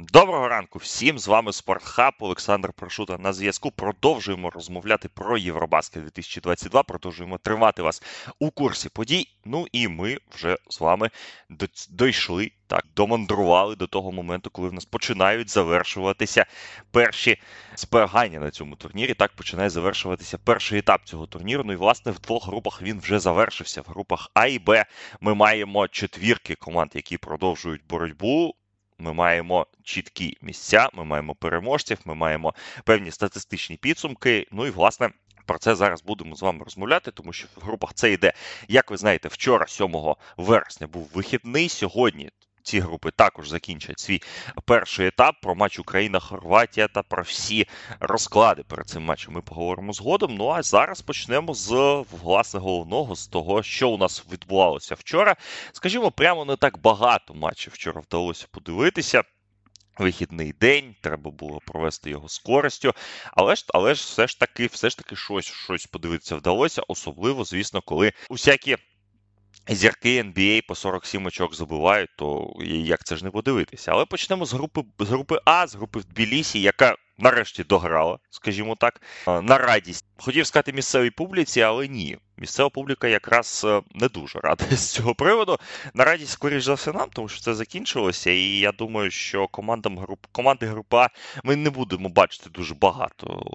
Доброго ранку всім з вами Спортхаб Олександр Прошута на зв'язку. Продовжуємо розмовляти про Євробаскет 2022. Продовжуємо тримати вас у курсі подій. Ну і ми вже з вами дійшли так, домандрували до того моменту, коли в нас починають завершуватися перші зберігання на цьому турнірі. Так починає завершуватися перший етап цього турніру. Ну і власне в двох групах він вже завершився. В групах А і Б ми маємо четвірки команд, які продовжують боротьбу. Ми маємо чіткі місця, ми маємо переможців, ми маємо певні статистичні підсумки. Ну і власне. Про це зараз будемо з вами розмовляти, тому що в групах це йде, як ви знаєте, вчора, 7 вересня, був вихідний. Сьогодні ці групи також закінчать свій перший етап про матч Україна-Хорватія та про всі розклади перед цим матчем. Ми поговоримо згодом. Ну а зараз почнемо з власне головного, з того, що у нас відбувалося вчора. Скажімо, прямо не так багато матчів вчора вдалося подивитися. Вихідний день, треба було провести його з користю, але ж але ж все ж таки, все ж таки, щось щось подивитися вдалося, особливо, звісно, коли усякі зірки NBA по 47 очок забувають, то як це ж не подивитися? Але почнемо з групи з групи А, з групи в Тбілісі, яка нарешті дограла, скажімо так, на радість. Хотів сказати місцевій публіці, але ні. Місцева публіка якраз е, не дуже рада з цього приводу. На радість, скоріш за все, нам, тому що це закінчилося. І я думаю, що командам груп команди групи А ми не будемо бачити дуже багато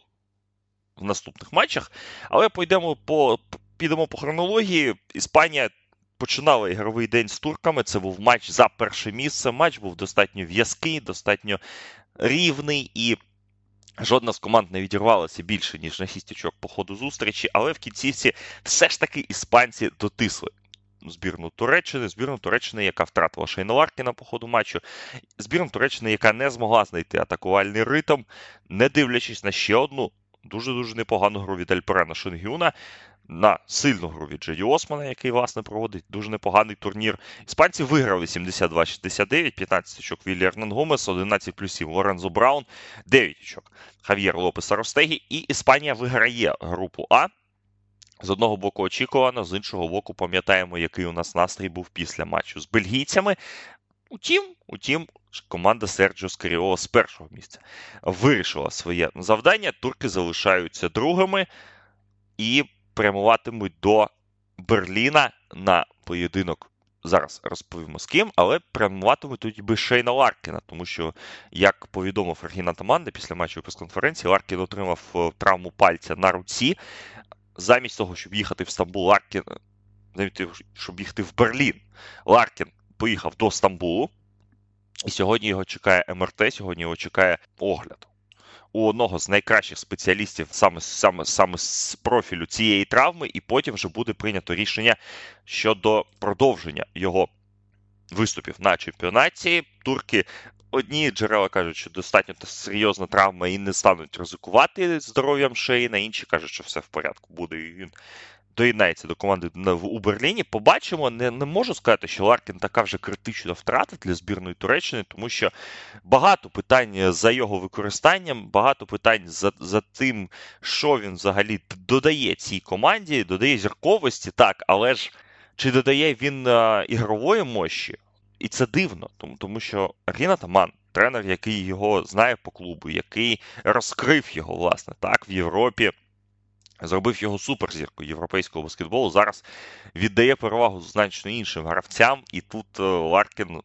в наступних матчах. Але пойдемо по підемо по хронології. Іспанія починали ігровий день з турками. Це був матч за перше місце. Матч був достатньо в'язкий, достатньо рівний і. Жодна з команд не відірвалася більше, ніж на 6 очок по ходу зустрічі, але в кінцівці все ж таки іспанці дотисли збірну Туреччини, збірну Туреччини, яка втратила Шейна Ларкіна по ходу матчу, збірну Туреччини, яка не змогла знайти атакувальний ритм, не дивлячись на ще одну дуже-дуже непогану гру від Альперена Шенгюна на сильну гру від Джеді Османа, який, власне, проводить дуже непоганий турнір. Іспанці виграли 72-69, 15 очок Віллі Ернан Гомес, 11 плюсів Лорензо Браун, 9 очок Хав'єр Лопес Аростегі. І Іспанія виграє групу А. З одного боку очікувано, з іншого боку, пам'ятаємо, який у нас настрій був після матчу з бельгійцями. Утім, утім, команда Серджо Скаріола з першого місця вирішила своє завдання. Турки залишаються другими. І прямуватимуть до Берліна на поєдинок. Зараз розповімо з ким, але прямуватимуть тоді би Шейна Ларкіна, тому що, як повідомив Регіна Таманда після матчу прес-конференції, Ларкін отримав е, травму пальця на руці. Замість того, щоб їхати в Стамбул, Ларкін, щоб їхати в Берлін, Ларкін поїхав до Стамбулу. І сьогодні його чекає МРТ, сьогодні його чекає огляд у одного з найкращих спеціалістів саме саме саме з профілю цієї травми, і потім вже буде прийнято рішення щодо продовження його виступів на чемпіонаті. Турки. Одні джерела кажуть, що достатньо серйозна травма і не стануть ризикувати здоров'ям шиї, на інші кажуть, що все в порядку буде. і він доєднається до команди у Берліні. Побачимо, не не можу сказати, що Ларкін така вже критична втрата для збірної Туреччини, тому що багато питань за його використанням, багато питань за за тим, що він взагалі додає цій команді, додає зірковості, так, але ж чи додає він а, ігрової мощі? І це дивно, тому, тому що Ріна Таман. Тренер, який його знає по клубу, який розкрив його, власне, так, в Європі, зробив його суперзіркою європейського баскетболу. Зараз віддає перевагу значно іншим гравцям, і тут е, Ларкін,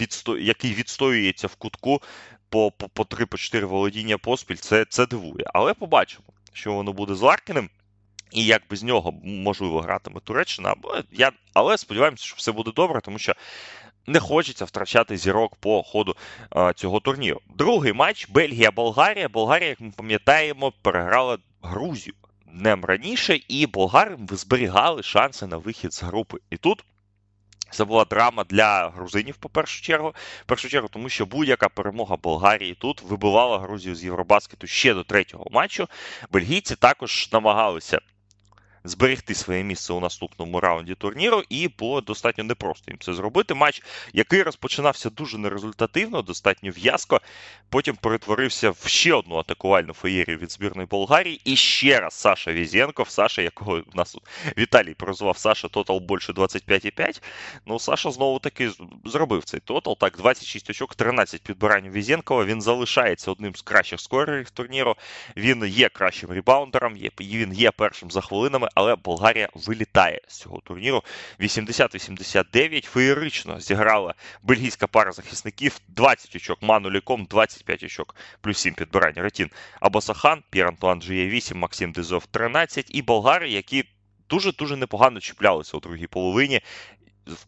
відсто... який відстоюється в кутку по по, по 3-4 володіння поспіль, це це дивує. Але побачимо, що воно буде з Ларкіним. І як без нього можливо гратиме Туреччина, я, але сподіваємося, що все буде добре, тому що не хочеться втрачати зірок по ходу а, цього турніру. Другий матч Бельгія-Болгарія. Болгарія, як ми пам'ятаємо, переграла Грузію днем раніше, і болгари зберігали шанси на вихід з групи. І тут. Це була драма для грузинів, по першу чергу. В першу чергу, тому що будь-яка перемога Болгарії тут вибивала Грузію з Євробаскету ще до третього матчу. Бельгійці також намагалися зберегти своє місце у наступному раунді турніру, і було достатньо непросто їм це зробити. Матч, який розпочинався дуже нерезультативно, достатньо в'язко. Потім перетворився в ще одну атакувальну феєрію від збірної Болгарії. І ще раз Саша Візєнков, Саша, якого в нас Віталій прозвав Саша тотал більше 25,5. Ну, Саша знову таки зробив цей тотал. Так, 26 очок, 13 підбирань у Візєнкова. Він залишається одним з кращих скорерів турніру. Він є кращим ребаундером, він є першим за хвилинами але Болгарія вилітає з цього турніру. 80-89 феєрично зіграла бельгійська пара захисників. 20 очок Ману Леконт 25 очок, плюс 7 підбирань. Ретін Обасохан, П'єр Антуан Жіле 8, Максим Де Зеув 13 і болгари, які дуже-дуже непогано чіплялися у другій половині.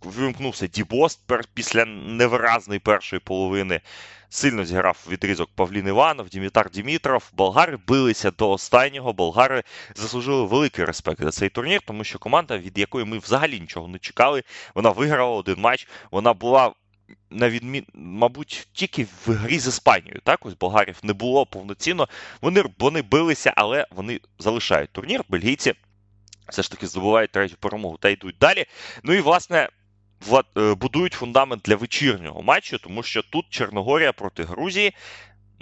Вимкнувся Ді Бост після невиразної першої половини. Сильно зіграв відрізок Павлін Іванов, Дімітар Дімітров. Болгари билися до останнього. Болгари заслужили великий респект за цей турнір, тому що команда, від якої ми взагалі нічого не чекали, вона виграла один матч. Вона була на відмін, мабуть, тільки в грі з Іспанією. Так, ось болгарів не було повноцінно. Вони вони билися, але вони залишають турнір. Бельгійці все ж таки здобувають третю перемогу та йдуть далі. Ну і власне. Е, будують фундамент для вечірнього матчу, тому що тут Чорногорія проти Грузії.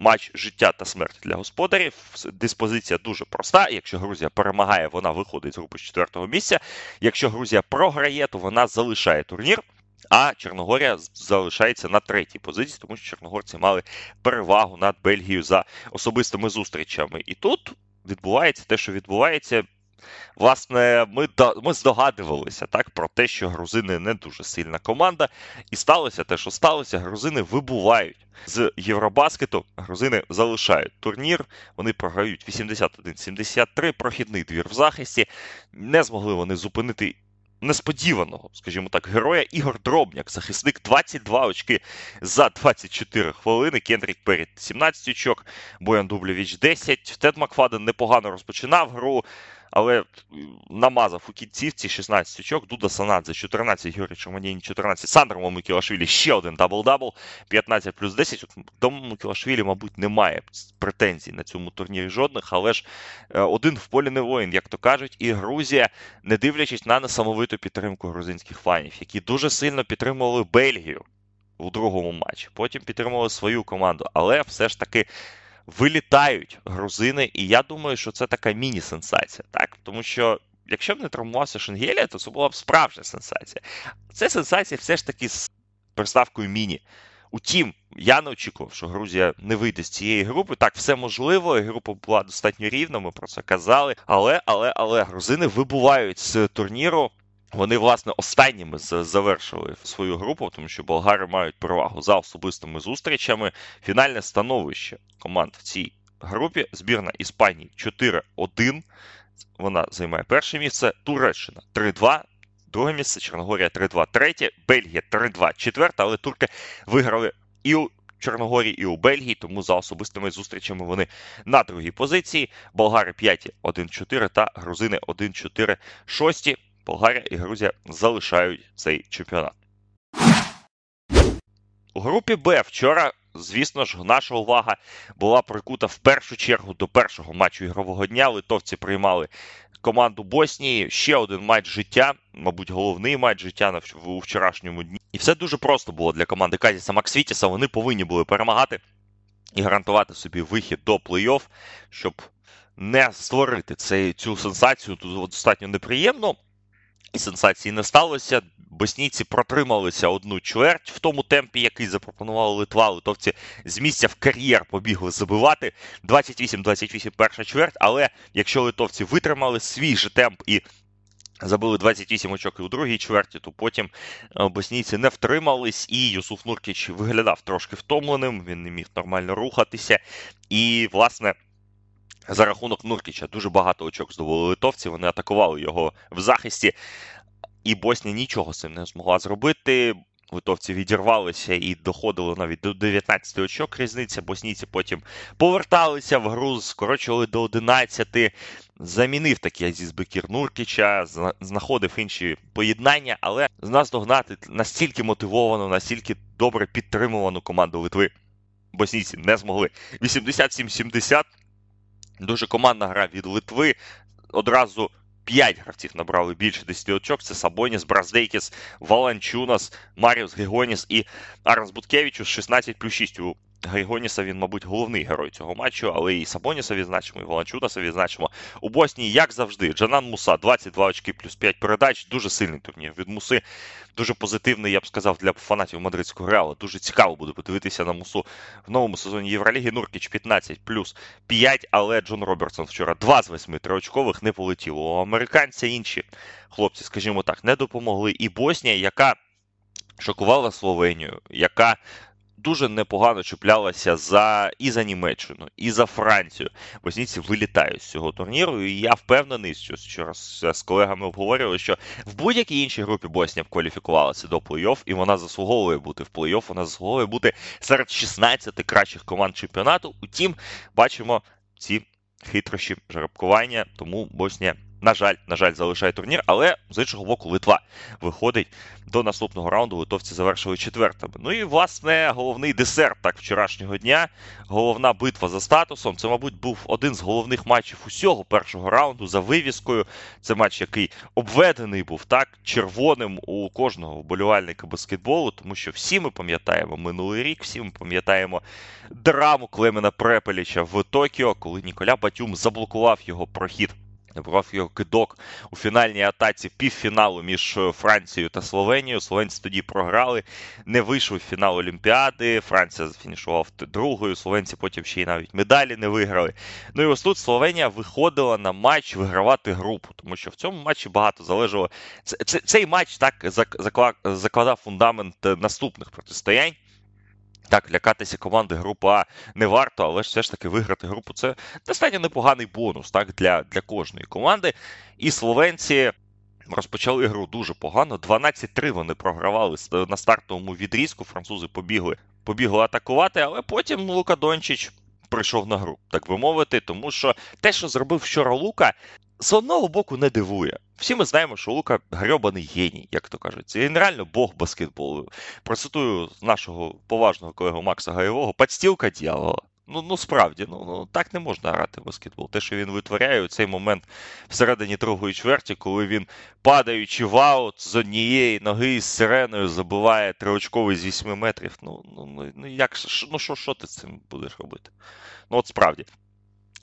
Матч життя та смерті для господарів. Диспозиція дуже проста. Якщо Грузія перемагає, вона виходить з групи з четвертого місця. Якщо Грузія програє, то вона залишає турнір. А Чорногорія залишається на третій позиції, тому що чорногорці мали перевагу над Бельгією за особистими зустрічами. І тут відбувається те, що відбувається. Власне, ми ми здогадувалися так про те, що грузини не дуже сильна команда, і сталося те, що сталося. Грузини вибувають з Євробаскету. Грузини залишають турнір. Вони програють 81-73, прохідний двір в захисті. Не змогли вони зупинити несподіваного, скажімо так, героя Ігор Дробняк, захисник 22 очки за 24 хвилини. Кендрік Періт 17 очок, Боян Дублєвич 10. Тед Макфаден непогано розпочинав гру але намазав у кінцівці 16 очок. Дуда Санадзе 14, Георгій Шермадіні 14, Сандро Мамукелашвілі ще один дабл-дабл, 15 плюс 10. До Мамукелашвілі, мабуть, немає претензій на цьому турнірі жодних, але ж е, один в полі не воїн, як то кажуть, і Грузія, не дивлячись на несамовиту підтримку грузинських фанів, які дуже сильно підтримували Бельгію. У другому матчі. Потім підтримували свою команду, але все ж таки вилітають грузини, і я думаю, що це така міні-сенсація, так? Тому що. Якщо б не травмувався Шенгелія, то це була б справжня сенсація. Це сенсація все ж таки з приставкою міні. Утім, я не очікував, що Грузія не вийде з цієї групи. Так, все можливо, і група була достатньо рівна, ми про це казали. Але, але, але грузини вибувають з турніру вони, власне, останніми завершили свою групу, тому що болгари мають перевагу за особистими зустрічами. Фінальне становище команд в цій групі. Збірна Іспанії 4-1. Вона займає перше місце. Туреччина 3-2. Друге місце, Чорногорія 3-2, третє, Бельгія 3-2, четверте, але турки виграли і у Чорногорії, і у Бельгії, тому за особистими зустрічами вони на другій позиції. Болгари 5, 1-4 та грузини 1-4, 6. Болгарія і Грузія залишають цей чемпіонат. У групі Б вчора, звісно ж, наша увага була прикута в першу чергу до першого матчу ігрового дня. Литовці приймали команду Боснії. Ще один матч життя, мабуть, головний матч життя у вчорашньому дні. І все дуже просто було для команди Казіса Максвітіса. Вони повинні були перемагати і гарантувати собі вихід до плей-офф, щоб не створити цей, цю сенсацію. Тут достатньо неприємно. Сенсації не сталося. Боснійці протрималися одну чверть в тому темпі, який запропонувала Литва. Литовці з місця в кар'єр побігли забивати. 28-28 перша чверть. Але якщо литовці витримали свій же темп і забили 28 очок і у другій чверті, то потім е, боснійці не втримались, і Юсуф Нуркіч виглядав трошки втомленим. Він не міг нормально рухатися. І, власне. За рахунок Нуркіча дуже багато очок здобули литовці. Вони атакували його в захисті, і Боснія нічого з цим не змогла зробити. Литовці відірвалися і доходили навіть до 19 очок. Різниця. Боснійці потім поверталися в гру, скорочували до 11. Замінив такий Азіз Бекір Нуркіча, знаходив інші поєднання, але з нас догнати настільки мотивовану, настільки добре підтримувану команду Литви. Боснійці не змогли. 87-70 Дуже командна гра від Литви. Одразу 5 гравців набрали більше 10 очок. Це Сабоніс, Браздейкіс, Валанчунас, Маріус Григоніс і Арнс Буткевичус 16 плюс 6 у Григоніса він, мабуть, головний герой цього матчу, але і Сабоніса відзначимо, і Воланчутаса відзначимо. У Боснії, як завжди, Джанан Муса, 22 очки плюс 5 передач. Дуже сильний турнір від Муси. Дуже позитивний, я б сказав, для фанатів мадридського реалу. Дуже цікаво буде подивитися на Мусу в новому сезоні Євроліги. Нуркіч 15 плюс 5, але Джон Робертсон вчора 2 з 8 триочкових не полетіло. У американця інші хлопці, скажімо так, не допомогли. І Боснія, яка шокувала Словенію, яка дуже непогано чіплялася за і за Німеччину, і за Францію. Боснійці вилітають з цього турніру. І я впевнений, що вчора з колегами обговорювали, що в будь-якій іншій групі Боснія б кваліфікувалася до плей-офф, і вона заслуговує бути в плей-офф, вона заслуговує бути серед 16 кращих команд чемпіонату. Утім, бачимо ці хитрощі жеребкування, тому Боснія на жаль, на жаль, залишає турнір, але з іншого боку, Литва виходить до наступного раунду. Литовці завершили четвертими. Ну і власне головний десерт так вчорашнього дня. Головна битва за статусом. Це, мабуть, був один з головних матчів усього першого раунду за вивіскою. Це матч, який обведений був так червоним у кожного вболівальника баскетболу, тому що всі ми пам'ятаємо минулий рік, всі ми пам'ятаємо драму Клемена Препеліча в Токіо, коли Ніколя Батюм заблокував його прохід. Брав його кидок у фінальній атаці півфіналу між е, Францією та Словенією. Словенці тоді програли, не вийшли в фінал Олімпіади. Франція фінішувала другою. Словенці потім ще й навіть медалі не виграли. Ну і ось тут Словенія виходила на матч вигравати групу, тому що в цьому матчі багато залежало. Цей матч так закладав фундамент е, наступних протистоянь. Так, лякатися команди групи А не варто, але ж все ж таки виграти групу це достатньо непоганий бонус так, для для кожної команди. І словенці розпочали гру дуже погано. 12-3 вони програвали на стартовому відрізку. Французи побігли побігли атакувати, але потім Лука Дончич прийшов на гру, так би мовити, тому що те, що зробив вчора Лука, з одного боку не дивує. Всі ми знаємо, що Лука грьобаний геній, як то кажуть. Це реально бог баскетболу. Процитую нашого поважного колегу Макса Гаєвого, подстілка дьявола. Ну ну справді, ну ну так не можна грати в баскетбол. Те, що він витворяє у цей момент всередині другої чверті, коли він, падаючи в аут з однієї ноги з сиреною, забиває триочковий з 8 метрів. Ну, ну, ну як ну що що ти з цим будеш робити? Ну от справді.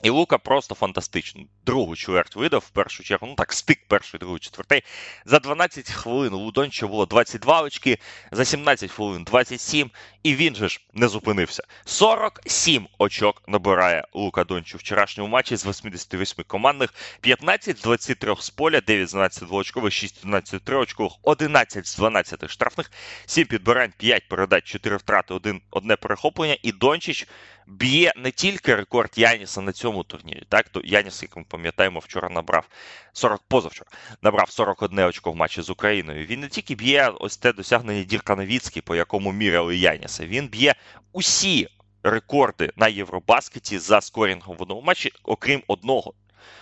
І Лука просто фантастично. Другу чверть видав в першу чергу. Ну так, стик першої, другої, четвертої. За 12 хвилин у Лудонча було 22 очки, за 17 хвилин 27, і він же ж не зупинився. 47 очок набирає Лука Донч у вчорашньому матчі з 88 командних, 15 з 23 з поля, 9 з 12 двоочкових, 6 з 12 триочкових, 11 з 12 штрафних, 7 підбирань, 5 передач, 4 втрати, 1, одне перехоплення. І Дончич б'є не тільки рекорд Яніса на цьому турнірі. Так, то Яніс, як ми пам'ятаємо, вчора набрав 40 позавчора, набрав 41 очко в матчі з Україною. Він не тільки б'є ось те досягнення Дірка Новіцький, по якому міряли Яніса. Він б'є усі рекорди на Євробаскеті за скорінгом в одному матчі, окрім одного.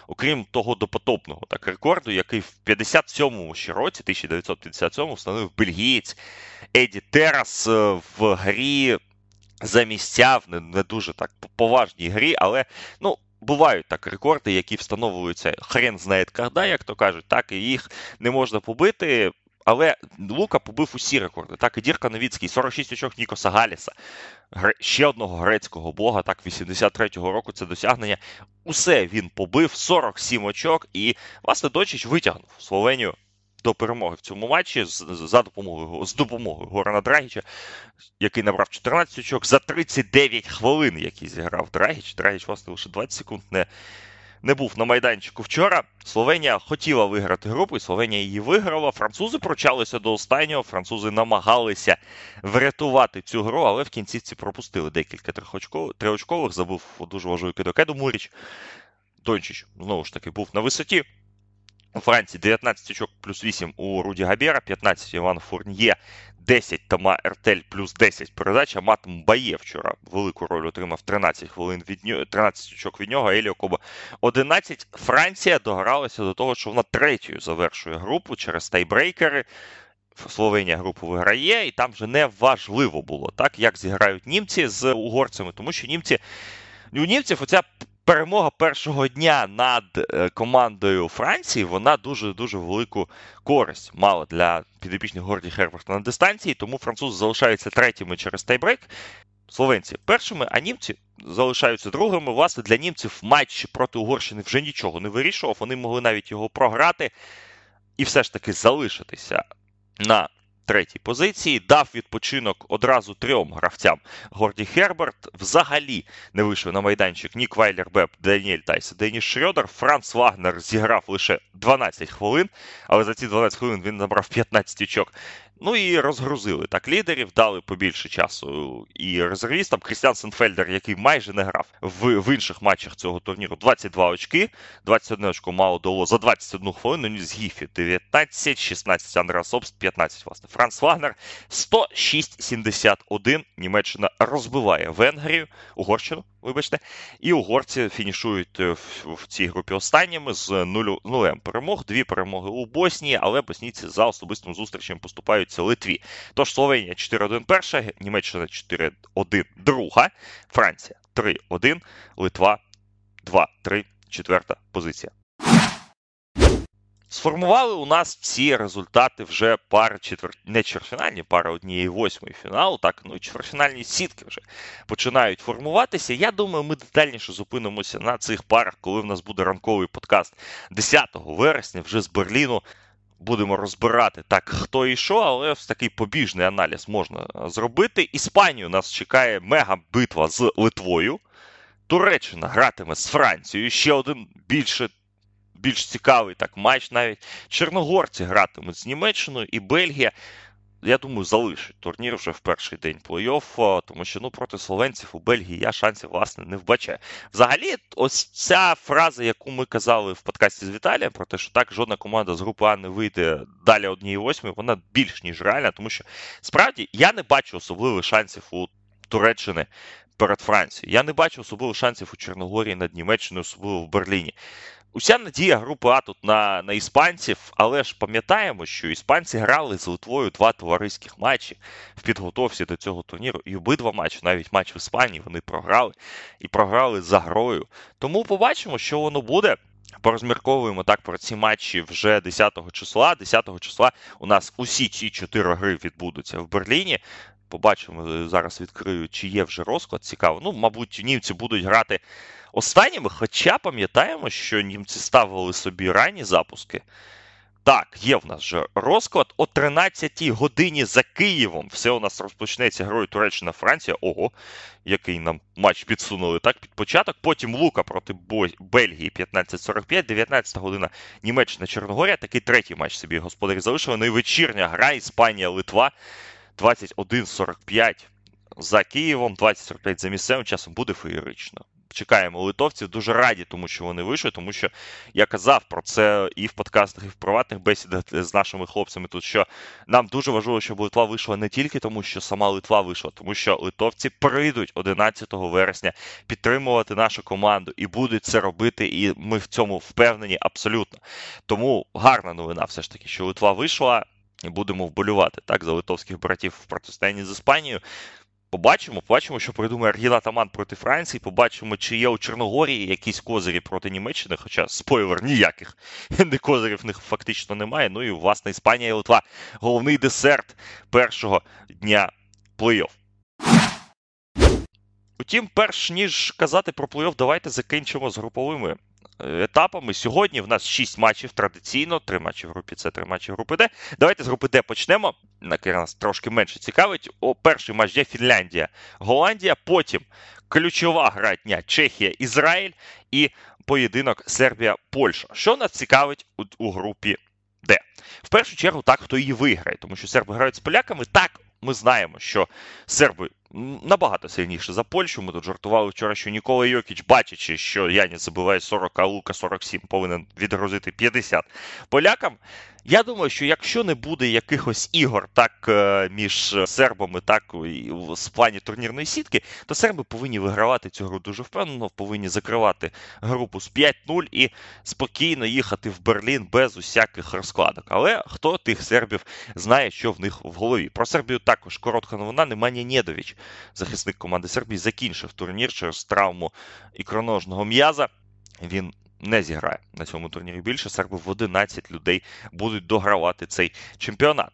Окрім того допотопного так рекорду, який в 57-му ще році, 1957-му, встановив бельгієць Еді Терас е, в грі за місця в не, дуже так поважній грі, але ну. Бувають так рекорди, які встановлюються хрен знає когда, як то кажуть, так і їх не можна побити. Але Лука побив усі рекорди. Так, і Дірка Новіцький, 46 очок Нікоса Галіса, ще одного грецького бога, так, 83-го року це досягнення. Усе він побив, 47 очок, і власне Дочич витягнув Словенію до перемоги в цьому матчі за допомогою з допомогою Горана Драгіча, який набрав 14 очок за 39 хвилин, які зіграв Драгіч. Драгіч, власне, лише 20 секунд не не був на майданчику вчора. Словенія хотіла виграти групу, і Словенія її виграла. Французи прочалися до останнього. Французи намагалися врятувати цю гру, але в кінцівці пропустили декілька триочкових. Забув дуже важливий кидок Еду Муріч. Дончич, знову ж таки, був на висоті. У Франції 19 очок плюс 8 у Руді Габєра, 15 Іван Фурньє, 10 Тома Ертель плюс 10 передач. а Мат Мбає вчора велику роль отримав 13 хвилин від нього, 13 очок від нього, Еліо Коба 11. Франція догралася до того, що вона третьою завершує групу через тайбрейкери. Словенія групу виграє, і там вже не важливо було, так, як зіграють німці з угорцями, тому що німці у німців оця перемога першого дня над е, командою Франції вона дуже дуже велику користь мала для підопічних Горді Херберта на дистанції, тому французи залишаються третіми через тайбрейк. Словенці першими, а німці залишаються другими. Власне, для німців матч проти Угорщини вже нічого не вирішував. Вони могли навіть його програти і все ж таки залишитися на третій позиції. Дав відпочинок одразу трьом гравцям. Горді Херберт взагалі не вийшов на майданчик Нік Вайлер-Беб, Даніель Тайс, Деніс Шрьодер. Франц Вагнер зіграв лише 12 хвилин, але за ці 12 хвилин він набрав 15 очок. Ну і розгрузили так лідерів, дали побільше часу і резервістам. Крістіан Сенфельдер, який майже не грав в в інших матчах цього турніру, 22 очки, 21 очко мало дало за 21 хвилину. Нільс Гіффі 19, 16 Андреас Обст, 15, власне. Франц Вагнер 106-71. Німеччина розбиває Венгрію, Угорщину вибачте. І угорці фінішують е, в, цій групі останніми з нулем перемог. Дві перемоги у Боснії, але боснійці за особистим зустрічем поступаються Литві. Тож Словенія 4-1 перша, Німеччина 4-1 друга, Франція 3-1, Литва 2-3, четверта позиція. Сформували у нас ці результати вже пари четвер... не чвертьфінальні, пара однієї восьмої фіналу, так ну і чвертьфінальні сітки вже починають формуватися. Я думаю, ми детальніше зупинимося на цих парах, коли в нас буде ранковий подкаст 10 вересня, вже з Берліну. Будемо розбирати так, хто і що, але такий побіжний аналіз можна зробити. Іспанію нас чекає мега-битва з Литвою. Туреччина гратиме з Францією. Ще один більше більш цікавий так матч навіть. Чорногорці гратимуть з Німеччиною і Бельгія. Я думаю, залишить турнір вже в перший день плей-офф, тому що ну проти словенців у Бельгії я шансів власне не вбачаю. Взагалі, ось ця фраза, яку ми казали в подкасті з Віталієм, про те, що так жодна команда з групи А не вийде далі однієї восьми, вона більш ніж реальна, тому що справді я не бачу особливих шансів у Туреччини перед Францією. Я не бачу особливих шансів у Чорногорії над Німеччиною, особливо в Берліні. Уся надія групи А тут на на іспанців, але ж пам'ятаємо, що іспанці грали з Литвою два товариських матчі в підготовці до цього турніру. І обидва матчі, навіть матч в Іспанії, вони програли і програли за грою. Тому побачимо, що воно буде. Порозмірковуємо так про ці матчі вже 10 числа. 10 числа у нас усі ці чотири гри відбудуться в Берліні. Побачимо, зараз відкрию, чи є вже розклад. Цікаво. Ну, мабуть, німці будуть грати останніми, хоча пам'ятаємо, що німці ставили собі ранні запуски. Так, є в нас вже розклад о 13-й годині за Києвом. Все у нас розпочнеться грою Туреччина-Франція. Ого, який нам матч підсунули так під початок. Потім Лука проти Бельгії 15.45, 19 година Німеччина Чорногорія. Такий третій матч собі господарі залишили. Ну і вечірня гра Іспанія-Литва 21.45 за Києвом, 20.45 за місцевим часом буде феєрично чекаємо литовців. Дуже раді, тому що вони вийшли, тому що я казав про це і в подкастах, і в приватних бесідах з нашими хлопцями. Тут що нам дуже важливо, щоб Литва вийшла не тільки тому, що сама Литва вийшла, тому що литовці прийдуть 11 вересня підтримувати нашу команду і будуть це робити. І ми в цьому впевнені абсолютно. Тому гарна новина, все ж таки, що Литва вийшла. І будемо вболювати так за литовських братів в протистоянні з Іспанією. Побачимо, побачимо, що придумає Аргіна Таман проти Франції. Побачимо, чи є у Чорногорії якісь козирі проти Німеччини, хоча спойлер ніяких не козирів в них фактично немає. Ну і власне Іспанія і Литва. Головний десерт першого дня плей-офф. Утім, перш ніж казати про плей-офф, давайте закінчимо з груповими етапами. Сьогодні в нас 6 матчів традиційно, 3 матчі в групі С, 3 матчі в групі Д. Давайте з групи Д почнемо. Нас трошки менше цікавить. О, Перший матч є Фінляндія, Голландія. Потім ключова гра дня Чехія, Ізраїль і поєдинок Сербія-Польща. Що нас цікавить у, у групі Д? В першу чергу, так, хто її виграє, тому що серби грають з поляками. Так, ми знаємо, що серби набагато сильніше за Польщу. Ми тут жартували вчора, що Нікола Йокіч, бачачи, що Яніс забиває 40, а Лука 47, повинен відгрузити 50 полякам. Я думаю, що якщо не буде якихось ігор так е, між сербами, так в плані турнірної сітки, то серби повинні вигравати цю гру дуже впевнено, повинні закривати групу з 5-0 і спокійно їхати в Берлін без усяких розкладок. Але хто тих сербів знає, що в них в голові? Про Сербію також коротка новина. Немає Нєдович захисник команди Сербії, закінчив турнір через травму ікроножного м'яза. Він не зіграє на цьому турнірі більше. Серби в 11 людей будуть догравати цей чемпіонат.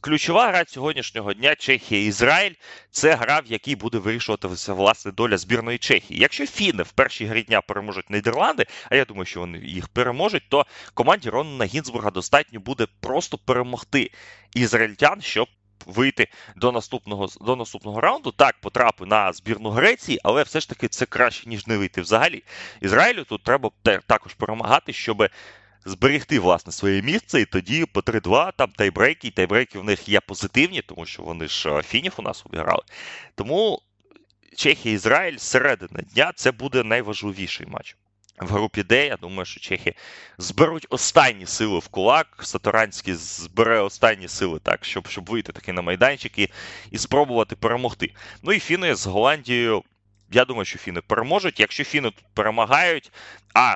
Ключова гра сьогоднішнього дня Чехія-Ізраїль це гра, в якій буде вирішуватися власне доля збірної Чехії. Якщо Фіни в першій грі дня переможуть Нідерланди, а я думаю, що вони їх переможуть, то команді Ронна Гінзбурга достатньо буде просто перемогти ізраїльтян, щоб вийти до наступного до наступного раунду. Так, потрапи на збірну Греції, але все ж таки це краще, ніж не вийти взагалі. Ізраїлю тут треба також перемагати, щоб зберегти власне своє місце, і тоді по 3-2 там тайбрейки, і тайбрейки в них є позитивні, тому що вони ж е, фінів у нас обіграли. Тому Чехія Ізраїль середина дня це буде найважливіший матч. В групі Д, я думаю, що чехи зберуть останні сили в кулак. Саторанський збере останні сили так, щоб щоб вийти таки на майданчик і, і спробувати перемогти. Ну і фіни з Голландією. Я думаю, що фіни переможуть. Якщо фіни тут перемагають, а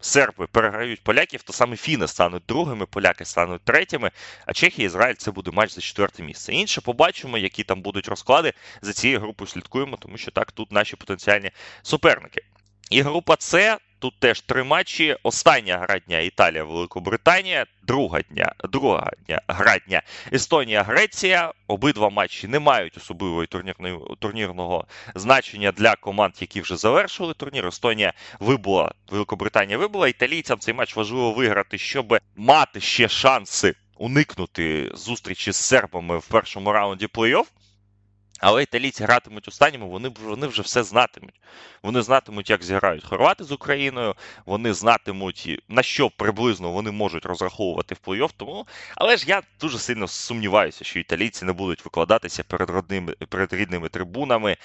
серби переграють поляків, то саме фіни стануть другими, поляки стануть третіми. А Чехія і Ізраїль це буде матч за четверте місце. Інше побачимо, які там будуть розклади. За цією групою слідкуємо, тому що так тут наші потенціальні суперники. І група С Тут теж три матчі. Остання гра дня Італія, Великобританія, друга дня, друга дня гра дня Естонія, Греція. Обидва матчі не мають особливого турнірного значення для команд, які вже завершили турнір. Естонія вибула, Великобританія вибула. Італійцям цей матч важливо виграти, щоб мати ще шанси уникнути зустрічі з сербами в першому раунді плей-офф. Але італійці гратимуть останніми, вони вони вже все знатимуть. Вони знатимуть, як зіграють хорвати з Україною, вони знатимуть, на що приблизно вони можуть розраховувати в плей-офф. Тому, але ж я дуже сильно сумніваюся, що італійці не будуть викладатися перед родними, перед рідними трибунами.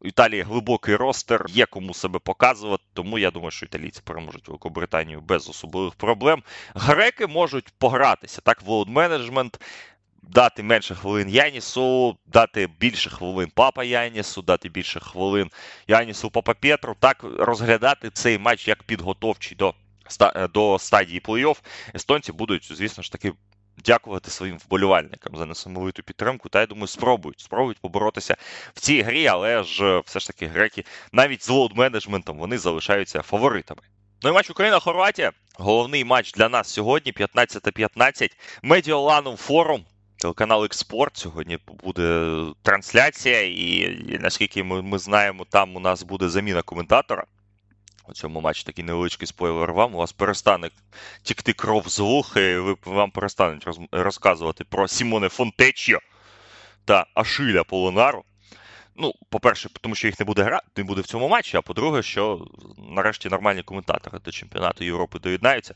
У Італії глибокий ростер, є кому себе показувати, тому я думаю, що італійці переможуть Великобританію без особливих проблем. Греки можуть погратися. Так, волод менеджмент дати менше хвилин Янісу, дати більше хвилин Папа Янісу, дати більше хвилин Янісу Папа Петру. Так розглядати цей матч як підготовчий до до стадії плей-офф. Естонці будуть, звісно ж таки. Дякувати своїм вболівальникам за несамовиту підтримку. Та я думаю, спробують спробують поборотися в цій грі, але ж все ж таки греки навіть з лоуд-менеджментом вони залишаються фаворитами. Ну і матч Україна-Хорватія. Головний матч для нас сьогодні, 15-15. Медіоланум форум. Телеканал Експорт сьогодні буде трансляція, і наскільки ми ми знаємо, там у нас буде заміна коментатора. У цьому матчі такий невеличкий спойлер вам. У вас перестане тікти кров з вух, і ви вам перестануть роз, розказувати про Сімоне Фонтечіо та Ашиля Полонару. Ну, по-перше, тому що їх не буде грати, не буде в цьому матчі. А по-друге, що нарешті нормальні коментатори до чемпіонату Європи доєднаються,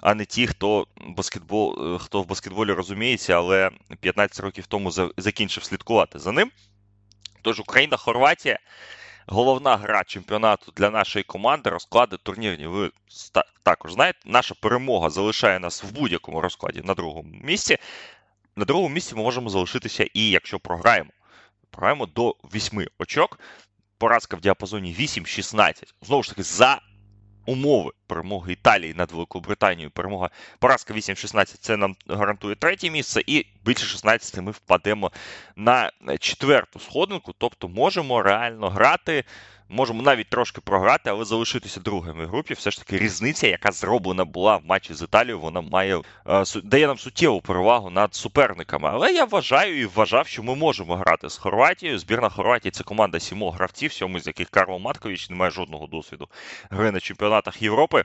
а не ті, хто баскетбол, хто в баскетболі розуміється, але 15 років тому закінчив слідкувати за ним. Тож Україна, Хорватія. Головна гра чемпіонату для нашої команди розклади турнірні. Ви також знаєте, наша перемога залишає нас в будь-якому розкладі на другому місці. На другому місці ми можемо залишитися і якщо програємо. Програємо до 8 очок. Поразка в діапазоні 8-16. Знову ж таки, за умови перемоги Італії над Великобританією. Перемога поразка 8-16 це нам гарантує третє місце, і більше 16 ми впадемо на четверту сходинку. Тобто можемо реально грати можемо навіть трошки програти, але залишитися другими в групі. Все ж таки різниця, яка зроблена була в матчі з Італією, вона має е, дає нам суттєву перевагу над суперниками. Але я вважаю і вважав, що ми можемо грати з Хорватією. Збірна Хорватії це команда сімох гравців, сьому з яких Карло Маткович не має жодного досвіду гри на чемпіонатах Європи.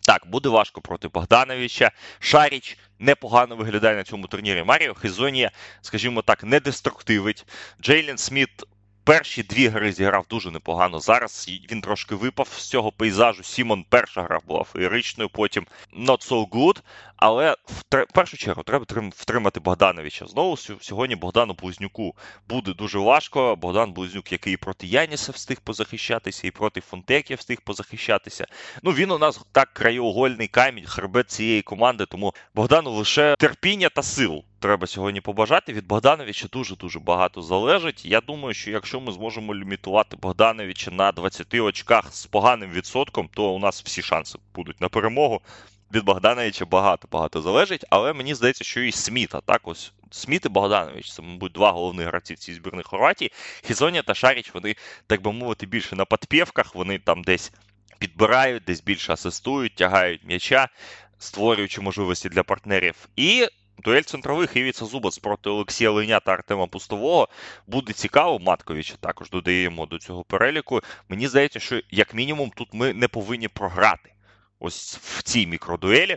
Так, буде важко проти Богдановича. Шаріч непогано виглядає на цьому турнірі. Маріо Хезоня, скажімо так, не деструктивить. Джейлен Сміт Перші дві гри зіграв дуже непогано. Зараз він трошки випав з цього пейзажу. Сімон перша гра була феєричною, потім not so good. Але в першу чергу треба втримати Богдановича. Знову сьогодні Богдану Близнюку буде дуже важко. Богдан Близнюк, який проти Яніса встиг позахищатися, і проти Фонтеккіо встиг позахищатися. Ну він у нас так краєугольний камінь, хребет цієї команди. Тому Богдану лише терпіння та сил треба сьогодні побажати. Від Богдановича дуже-дуже багато залежить. Я думаю, що якщо ми зможемо лімітувати Богдановича на 20 очках з поганим відсотком, то у нас всі шанси будуть на перемогу. Від Богдановича багато-багато залежить, але мені здається, що і Сміта так ось Сміт і Богданович, це, мабуть, два головних гравці в цій збірні Хорватії. Хізонія та Шаріч, вони, так би мовити, більше на підпівках, вони там десь підбирають, десь більше асистують, тягають м'яча, створюючи можливості для партнерів. І дуель центрових Івіца Зубац проти Олексія Леня та Артема Пустового буде цікаво. Матковича також додаємо до цього переліку. Мені здається, що як мінімум тут ми не повинні програти ось в цій мікродуелі.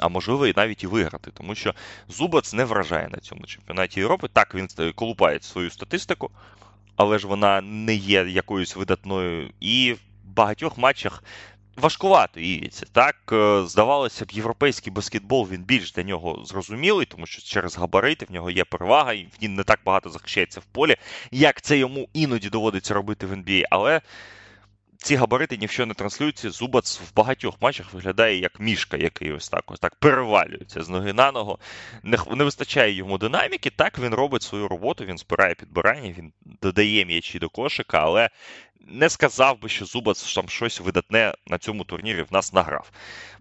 А можливо, і навіть і виграти, тому що Зубац не вражає на цьому чемпіонаті Європи. Так, він колупає свою статистику, але ж вона не є якоюсь видатною. І в багатьох матчах важкувато Івіці. Так, е, здавалося б, європейський баскетбол він більш для нього зрозумілий, тому що через габарити в нього є перевага, і він не так багато захищається в полі, як це йому іноді доводиться робити в NBA. Але ці габарити ні в що не транслюються. Зубац в багатьох матчах виглядає як мішка, який ось так ось так перевалюється з ноги на ногу. Не, не вистачає йому динаміки. Так він робить свою роботу, він збирає підбирання, він додає м'ячі до кошика, але не сказав би, що Зубац там щось видатне на цьому турнірі в нас награв.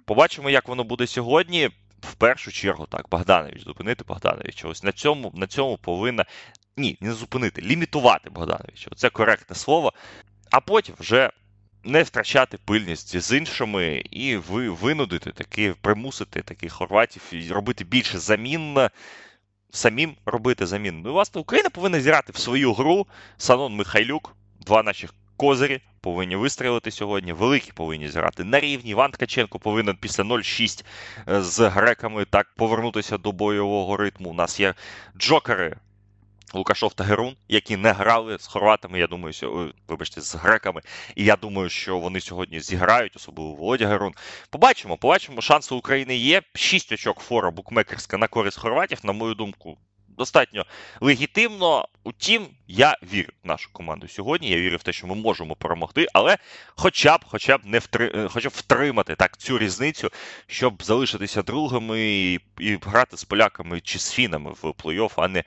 Побачимо, як воно буде сьогодні. В першу чергу, так, Богданович, зупинити Богдановича. Ось на цьому на цьому повинна ні, не зупинити, лімітувати Богдановича. Це коректне слово. А потім вже не втрачати пильність з іншими і ви винудити таки, примусити таких хорватів робити більше замін. Самим робити замін. Ну, власне, Україна повинна зіграти в свою гру. Санон Михайлюк, два наших козирі повинні вистрілити сьогодні. Великі повинні зіграти на рівні. Іван Ткаченко повинен після 0-6 е, з греками так повернутися до бойового ритму. У нас є джокери Лукашов та Герун, які не грали з хорватами, я думаю, що, вибачте, з греками. І я думаю, що вони сьогодні зіграють, особливо Володя Герун. Побачимо, побачимо, шанси України є. Шість очок фора букмекерська на користь хорватів, на мою думку, достатньо легітимно. Утім, я вірю в нашу команду сьогодні. Я вірю в те, що ми можемо перемогти, але хоча б хоча б не втри... хоча б втримати так цю різницю, щоб залишитися другими і, і грати з поляками чи з фінами в плей-офф, а не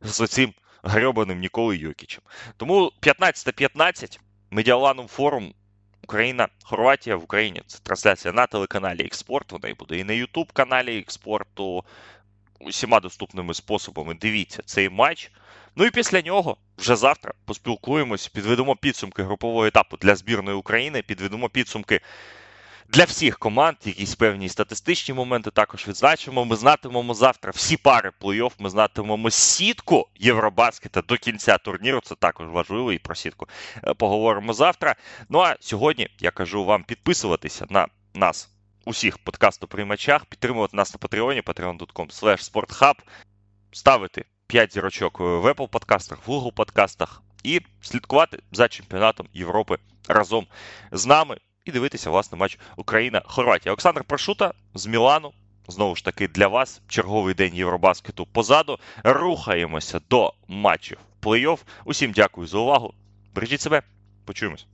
з цим грьобаним Ніколою Йокічем. Тому 15-15 Медіаланум форум. Україна, Хорватія в Україні. Це трансляція на телеканалі Експорт. Вона і буде і на Ютуб каналі Експорту. Усіма доступними способами дивіться цей матч. Ну і після нього вже завтра поспілкуємось, підведемо підсумки групового етапу для збірної України, підведемо підсумки для всіх команд, якісь певні статистичні моменти також відзначимо. Ми знатимемо завтра всі пари плей-офф, ми знатимемо сітку Євробаскета до кінця турніру. Це також важливо і про сітку е, поговоримо завтра. Ну а сьогодні я кажу вам підписуватися на нас усіх подкастоприймачах, підтримувати нас на Патреоні, patreon.com sporthub, ставити 5 зірочок в Apple подкастах, в Google подкастах і слідкувати за чемпіонатом Європи разом з нами і дивитися власне матч Україна-Хорватія. Олександр Прошута з Мілану. Знову ж таки, для вас черговий день Євробаскету позаду. Рухаємося до матчів плей-офф. Усім дякую за увагу. Бережіть себе, почуємось.